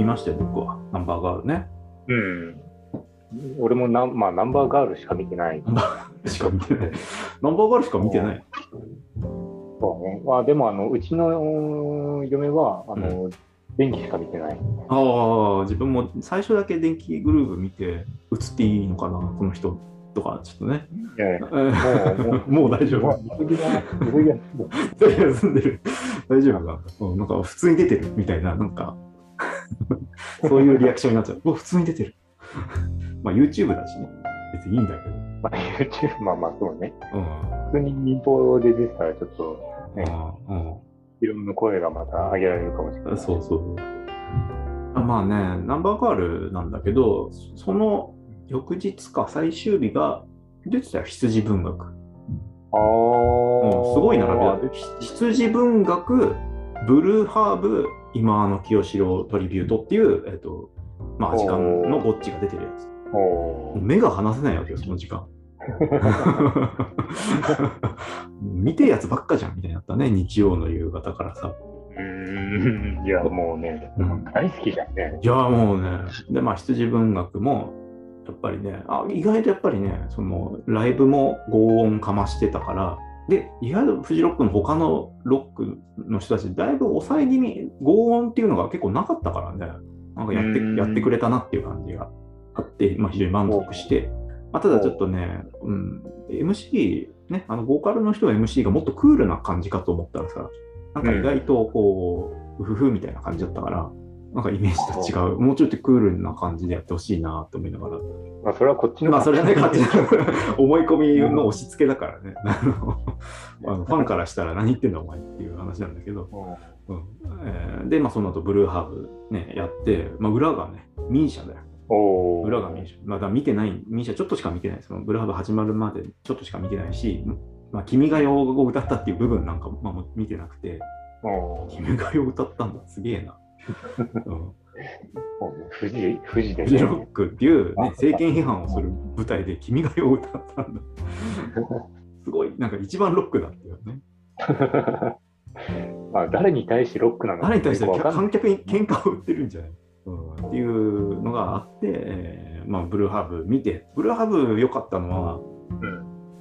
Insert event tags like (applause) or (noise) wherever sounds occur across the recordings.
見ましたよ、僕は。ナンバーガールね。うん。俺もナン,、まあ、ナンバーガールしか見てない。ナンバーしか見てない。ナンバーガールしか見てない。そうね。まあ、でも、あの、うちの嫁は、あの、電気しか見てない。ああ、自分も最初だけ電気グルーヴ見て、映っていいのかな、この人とか、ちょっとね。いやいや (laughs) えーもう、大丈夫。大丈夫か、うん、なんか普通に出てるみたいな、なんか、(laughs) そういうリアクションになっちゃう。うわ普通に出てる。(laughs) まあ YouTube だしね。別にいいんだけど。まあ、YouTube、まあまあ、そうね。うん。普通に民放で出てたら、ちょっと、ね、うんいろんな声がまた上げられるかもしれう。なんい。そうそう。あまあね、ナンバーガールなんだけど、その翌日か最終日が出てたよ、羊文学。ああ、うん、すごい並びだ。羊文学、ブルーハーブ、今の清志郎トリビュートっていう、えっと、まあ時間のぼっちが出てるやつ。目が離せないわけよ、その時間。(laughs) 見てえやつばっかじゃんみたいになったね、日曜の夕方からさ。うーん、いや、もうね、うん大好きじゃんね。いや、もうね、で、まあ、羊文学も、やっぱりね、あ意外とやっぱりね、そのライブも轟音かましてたから、で、意外とフジロックの他のロックの人たち、だいぶ抑え気味、轟音っていうのが結構なかったからね、なんかやってうん。やってくれたなっていう感じがあって、まあ、非常に満足して、まあ、ただちょっとね、うん、MC、ね、あのボーカルの人の MC がもっとクールな感じかと思ったらさ、なんか意外とこう、うふふみたいな感じだったから、なんかイメージと違う、もうちょっとクールな感じでやってほしいなと思いながら。まあ、それはこっちの。まあ、それはね、勝手な思い込みの押し付けだからね。(laughs) あのファンからしたら何言ってんだお前っていう話なんだけど。うんうんえーで、まあ、その後、ブルーハーブね、やって、まあ、裏がね、ミーシャだよ。裏がミーシャ。まだ見てない、ミーシャちょっとしか見てない。そのブルーハーブ始まるまでちょっとしか見てないし、まあ、君が代を歌ったっていう部分なんかも、まあ、見てなくて、君が代を歌ったんだ、すげえな。うん富士、(laughs) 富士でフジロックっていう、ね、政権批判をする舞台で君が代を歌ったんだ。(laughs) すごい、なんか一番ロックだっていうね。(laughs) まあ、誰に対してロックなのか誰に対して観客に喧嘩を売ってるんじゃない、うん、っていうのがあって、えーまあ、ブルーハーブ見て、ブルーハーブ良かったのは、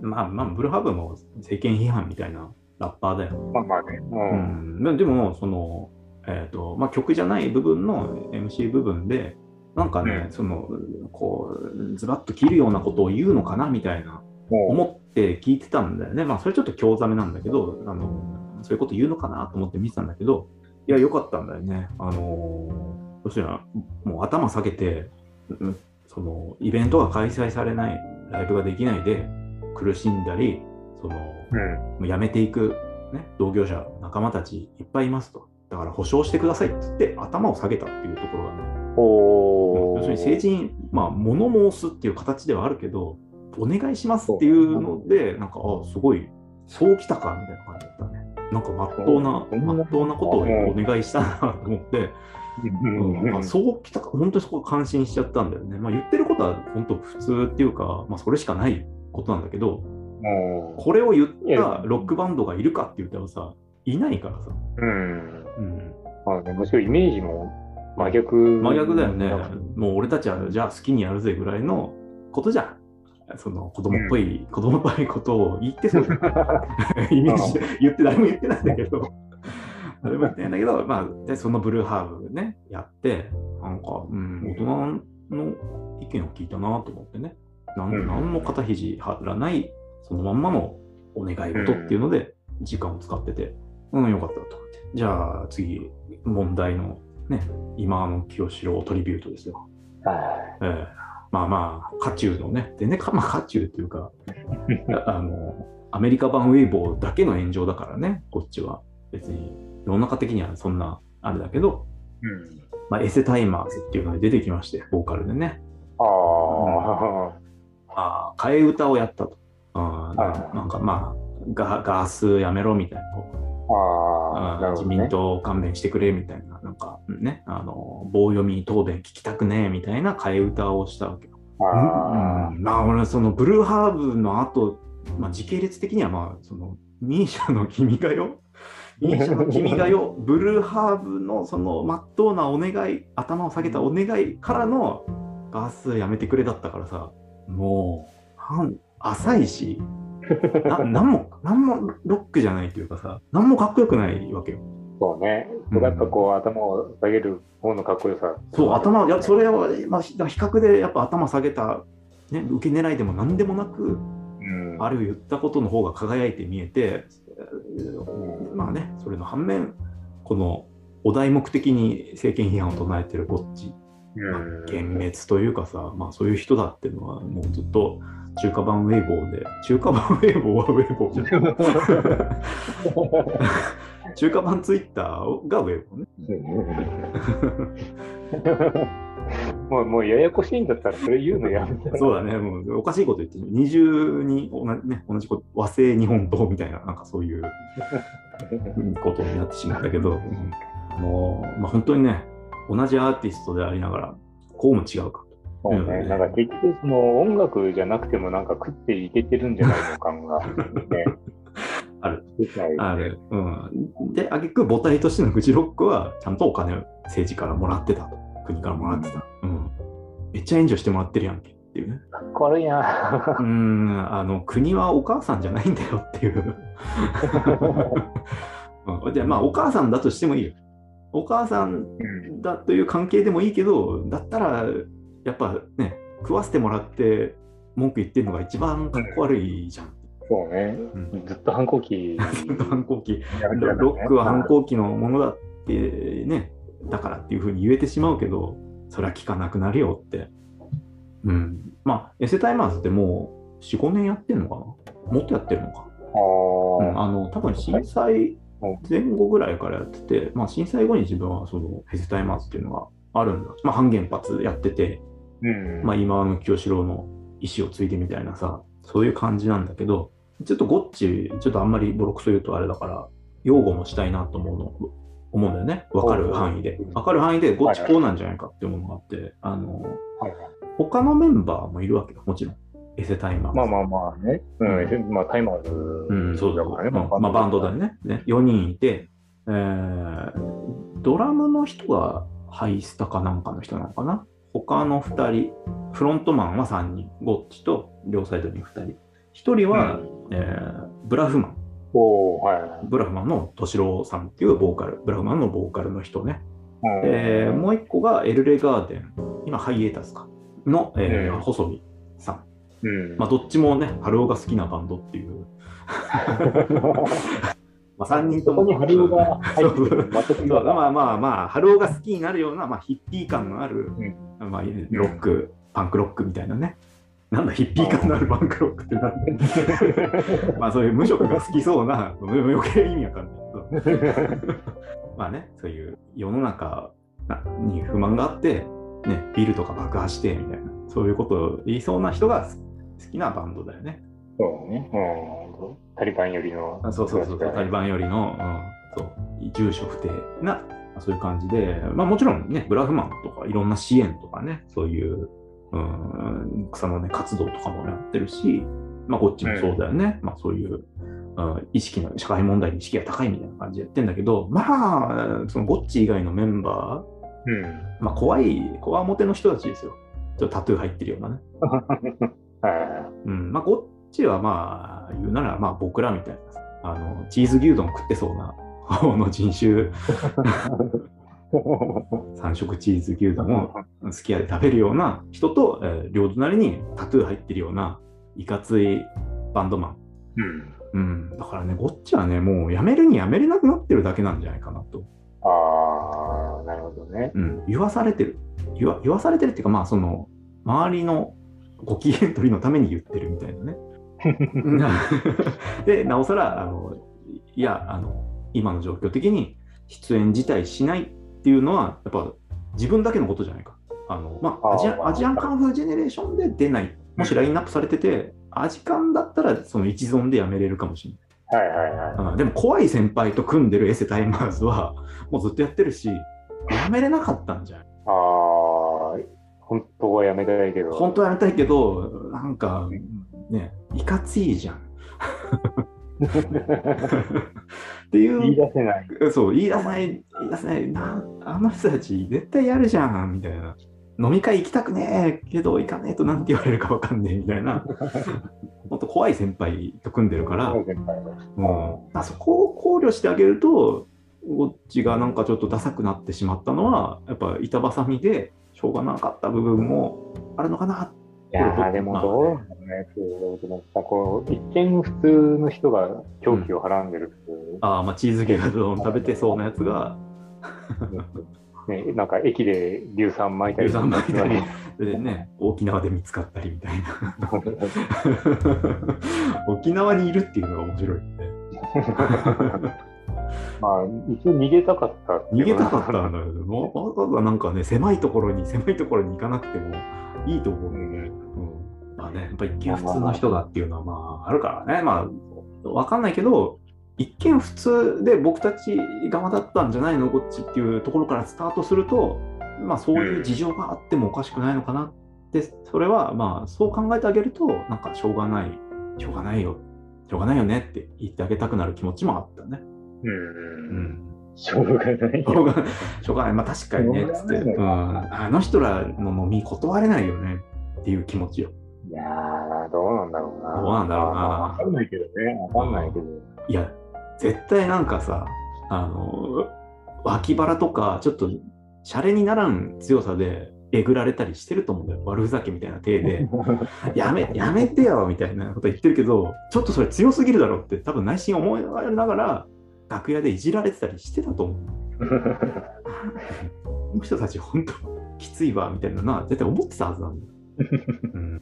まあまあ、ブルーハーブも政権批判みたいなラッパーだよ。まあまあね。う。うんん、ででも、その、えっ、と、まあ、曲じゃない部分の MC 部分で、なんかね、うんその、こう、ズバッと切るようなことを言うのかなみたいな、も思って聞いてたんだよね。まあ、それちょっと興ざめなんだけど、あの、そういうこと言うのかなと思って見てたんだけど、いや、良かったんだよね。あの、そしたら、もう頭下げて、うんその、イベントが開催されない、ライブができないで、苦しんだり、その、う、うん。もう辞めていく、ね、同業者、仲間たちいっぱいいますと。だから保証してくださいって言って頭を下げたっていうところがね、おー。要するに政治に、まあ、物申すっていう形ではあるけど、お願いしますっていうので、なんか、あすごい、そうきたかみたいな感じだったね。なんか、まっとうな、まっとうなことをお願いしたなと思って、うん。うん。あそうきたか、本当にそこ感心しちゃったんだよね。まあ、言ってることは本当普通っていうか、まあ、それしかないことなんだけど、もこれを言ったロックバンドがいるかって言ったらさ、いないからさ。う、うん。うん、まあね、むしろイメージも真逆。真逆だよねうん。もう俺たちはじゃあ好きにやるぜぐらいのことじゃん。その子供っぽい、子供っぽいことを言ってそう。(laughs) イメージ言って誰も言ってないんだけど。誰も言ってないんだけど、まあ、でそのブルーハーブね、やって、なんか、うん、大人の意見を聞いたなと思ってね。なんうん何の肩肘張らない、そのまんまのお願い事っていうので、時間を使ってて、うん、よかったと思って。じゃあ次、問題のね、今の清志郎トリビュートですよ。はええまあまあ、渦中のね、全然か、(laughs) まあ、渦中っていうか、ああの、アメリカ版ウェイボーだけの炎上だからね、こっちは。別に、世の中的にはそんな、あれだけど、いうん。まあ、エセタイマーズっていうので出てきまして、ボーカルでね。ああ、ああ、替え歌をやったと。ああはいなんかまあガ、ガースやめろみたいな。自民党勘弁してくれみたいな、なんかね、あの棒読み答弁聞きたくねえみたいな替え歌をしたわけよ。あうんまあ俺そのブルーハーブの後、まあ、時系列的にはまあそのミーシャの君がよ (laughs) イニシャルの君がよ、ブルーハーブのそのまっとうなお願い、頭を下げたお願いからのガースやめてくれだったからさ、もう、浅いし、ななんも、なんもロックじゃないというかさ、なんもかっこよくないわけよ。そうね。うんやっぱこう、頭を下げる方のかっこよさ。そう、頭、いや、それは、まあ、比較でやっぱ頭下げた、ね、受け狙いでも何でもなく、うん。あれを言ったことの方が輝いて見えて、うんまあね、それの反面、このお題目的に政権批判を唱えてるゴッチ、まあうん幻滅というかさ、まあそういう人だっていうのは、もうずっと中華版ウェイボーで、中華版ウェイボーはウェイボーじゃない。(laughs) 中華版ツイッターがウェイボーね。もう、もうややこしいんだったら、それ言うのやめて。そうだね、もうおかしいこと言って、二重に同じ,、ね、同じこと、和製日本刀みたいな、なんかそういうことになってしまったけど、うんあのまあ、本当にね、同じアーティストでありながら、こうも違うか。そうね。なんか結局、その音楽じゃなくても、なんか食っていけてるんじゃないの感が、ね。(laughs) ある。ある。うん。で、あげく母体としてのフジロックは、ちゃんとお金を政治からもらってたと。国からもらってた。うん。めっちゃ援助してもらってるやんけっていうね。かっこ悪いな。(laughs) うーん、あの、国はお母さんじゃないんだよっていう。(laughs) うん、で、まあ、お母さんだとしてもいいよ。お母さんうんだという関係でもいいけど、だったら、やっぱね、食わせてもらって文句言ってるのが一番かっこ悪いじゃん。そうね。うんずっと反抗期。ずっと反抗期、(laughs) ねロックは反抗期のものだってね、だからっていうふうに言えてしまうけど、それは聞かなくなるよって。うん。まあ、エセタイマーズってもう4、5年やってんのかな？もっとやってるのか。あうん、あの、多分震災前後ぐらいからやってて、まあ、震災後に自分はそのエセタイマーズっていうのがあるんだ。まあ、半原発やってて、うん。まあ、今の清志郎の意思を継いでみたいなさ、そういう感じなんだけど、ちょっとゴッチ、ちょっとあんまりボロクソ言うとあれだから、擁護もしたいなと思うの、思うんだよね。わかる範囲で。わかる範囲でゴッチこうなんじゃないかっていうものがあって、あの、はいはい他のメンバーもいるわけよ、もちろん。エセタイマーズ。まあまあまあね。うん。まあ、タイマーズうん、そう。だからね。うんまあ、バンドだよね。ね4人いて、えードラムの人がハイスタかなんかの人なのかな。他の2人、フロントマンは3人、ゴッチと両サイドに2人。1人は、えーブラフマン。はいはい。ブラフマンの敏郎さんっていうボーカル、ブラフマンのボーカルの人ね。うんえーもう1個がエルレガーデン、今ハイエータスか、の、えーうん細見さん。うん。まあ、どっちもね、ハルオが好きなバンドっていう。(laughs) まあ、3人とも。そこにハリオが入ってまあまあまあ、ハルオが好きになるような、まあ、ヒッピー感のある、まあ、ロック、パンクロックみたいなね。なんだ、ヒッピー感のあるパンクロックってなんだ (laughs) まあ、そういう無職が好きそうな、余計意味わかんないけど。(laughs) まあね、そういう世の中に不満があって、ね、ビルとか爆破してみたいな、そういうことを言いそうな人が好きなバンドだよね。そうね。うん。タリバンよりの。あそうそうそうタリバンよりの、うん、そう住所不定な、まあそういう感じで、まあもちろんね、ブラフマンとかいろんな支援とかね、そういう、うん、草のね、活動とかもやってるし、まあこっちもそうだよね、まあそういう、うん、意識の、社会問題に意識が高いみたいな感じでやってんだけど、まあ、そのゴッチ以外のメンバうん。ー、まあ怖い、こわもての人たちですよ。ちょっとタトゥー入ってるようなね。(laughs) はうん、まあ、ゴッチはまあ、言うなら、まあ、僕らみたいな、あの、チーズ牛丼食ってそうな方の人種、(laughs) 三色チーズ牛丼を好き家で食べるような人と、えー両隣にタトゥー入ってるような、いかついバンドマン。い。うん。うん、だからね、ゴッチはね、もうやめるにやめれなくなってるだけなんじゃないかなと。ああ、なるほどね。うん、言わされてる。言わ言わされてるっていうか、まあ、その、周りのご機嫌取りのために言ってるみたいなね。(laughs) で、なおさら、あの、いや、あの、今の状況的に出演自体しないっていうのは、やっぱ自分だけのことじゃないか。あの、まあ、アジアアジアンカンフージェネレーションで出ない。もしラインナップされてて、アジカンだったらその一存でやめれるかもしれない。はいはいはい。うんでも怖い先輩と組んでるエセタイマーズはもうずっとやってるし、やめれなかったんじゃない？ああ、本当はやめたいけど。本当はやめたいけど、なんかね、いかついじゃん。っていう言い出せない。そう、言い出せない、言い出せない、なあの人たち絶対やるじゃん、みたいな。飲み会行きたくねえけど行かねえとなんて言われるかわかんねえみたいな、(laughs) もっと怖い先輩と組んでるから、うん、あそこを考慮してあげると、こっちがなんかちょっとダサくなってしまったのは、やっぱ板挟みでしょうがなかった部分もあるのかな。いやーでもどうなんだろうね、そうでもさこう一見普通の人が狂気をはらんでるああ、まあチーズケーキ丼食べてそうなやつが、(laughs) ね、なんか駅で硫酸撒いたり。硫酸撒いたり。(laughs) でね、沖縄で見つかったりみたいな。(laughs) 沖縄にいるっていうのが面白いよね。まあ一応逃げたかったっていう逃げたかったんだけど、わわざわざなんかね、狭いところに、狭いところに行かなくてもいいと思ううんんで、うんまあね、やっぱ一見普通の人だっていうのはまああるからね、まあわかんないけど、一見普通で僕たち側だったんじゃないのこっちっていうところからスタートすると、まあそういう事情があってもおかしくないのかなって、それはまあそう考えてあげると、なんかしょうがない、しょうがないよ、しょうがないよねって言ってあげたくなる気持ちもあったね。う。うんん。しょうがないしょうがない。まあ確かにね、つって、ううん。あの人らの飲み断れないよねっていう気持ちよ。いやー、どうなんだろうな。どうなんだろうなわかんないけどね。わかんないけど。いや、絶対なんかさ、あの、脇腹とか、ちょっと、シャレにならん強さで、えぐられたりしてると思うんだよ。悪ふざけみたいな体で。(laughs) やめ、やめてよみたいなこと言ってるけど、ちょっとそれ強すぎるだろって、多分内心思いながら、楽屋でいじられてたりしてたと思う。(laughs) この人たち本当きついわみたいなのは絶対思ってたはずなんだよ。うん、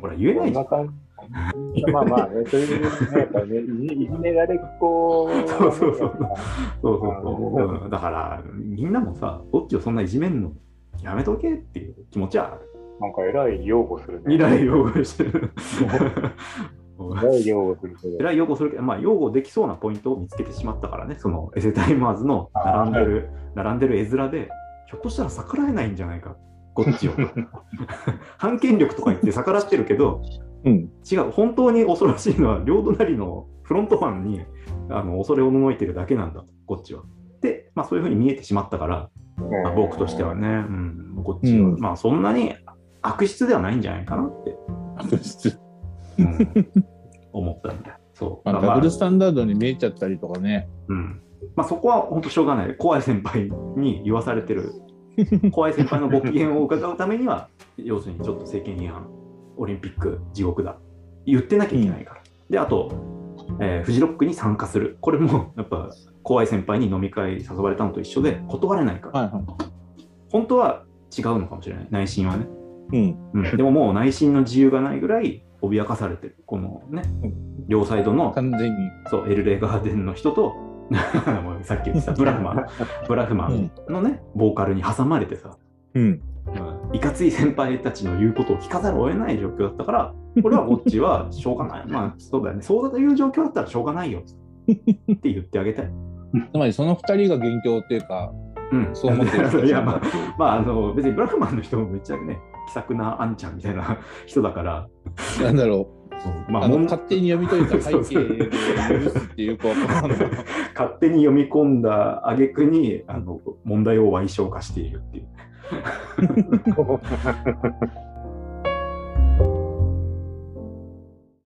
ほら言えないじゃん。まあまあね、そういうね、いじめられっ子そうそうそうそうそうそう、うん。だからみんなもさ、こっちをそんないじめんのやめとけっていう気持ちはある。なんか偉い擁護するね。未来擁護してる。(laughs) 擁護するけど。偉い擁護するけど、まあ、擁護できそうなポイントを見つけてしまったからね、そのエセタイマーズの並んでる、並んでる絵面で、ひょっとしたら逆らえないんじゃないか、こっちを。(laughs) 反権力とか言って逆らってるけど、うん。違う、本当に恐ろしいのは、両隣のフロントファンにあの恐れをのいてるだけなんだと、こっちは。で、まあ、そういうふうに見えてしまったから、まあ、僕としてはね、うん、こっちは、うんまあ、そんなに悪質ではないんじゃないかなって、悪質うん思ったんだよ。そう。まあ、まあダブルスタンダードに見えちゃったりとかね。うんまあ、そこは本当しょうがない。怖い先輩に言わされてる。(laughs) 怖い先輩のご機嫌を伺うためには、要するにちょっと政権違反、オリンピック地獄だ。言ってなきゃいけないから。で、あと、えーフジロックに参加する。これもやっぱ怖い先輩に飲み会誘われたのと一緒で断れないから。はいは本当は違うのかもしれない。内心はね。い。うん。うん、でももう内心の自由がないぐらい脅かされてる。このね、両サイドの完全に。そう、エルレガーデンの人と、(laughs) さっき言ってた (laughs) ブラフマン、ブラフマンのね、ボーカルに挟まれてさ、うん。うんいかつい先輩たちの言うことを聞かざるを得ない状況だったから、(laughs) これはこっちはしょうがない。まあ、そうだよね。そうだいう状況だったらしょうがないよって言ってあげたい。つまりその二人が元凶っていうか、うん、そう思ってるいや、まあ。まあ、あの、別にブラフマンの人もめっちゃね、気さくなあんちゃんみたいな (laughs) 人だから、なんだろう。まあ、あ勝手に読み解いた背景で許すっていうか、(laughs) 勝手に読み込んだ挙句にあの問題を歪償化しているっていう。(laughs)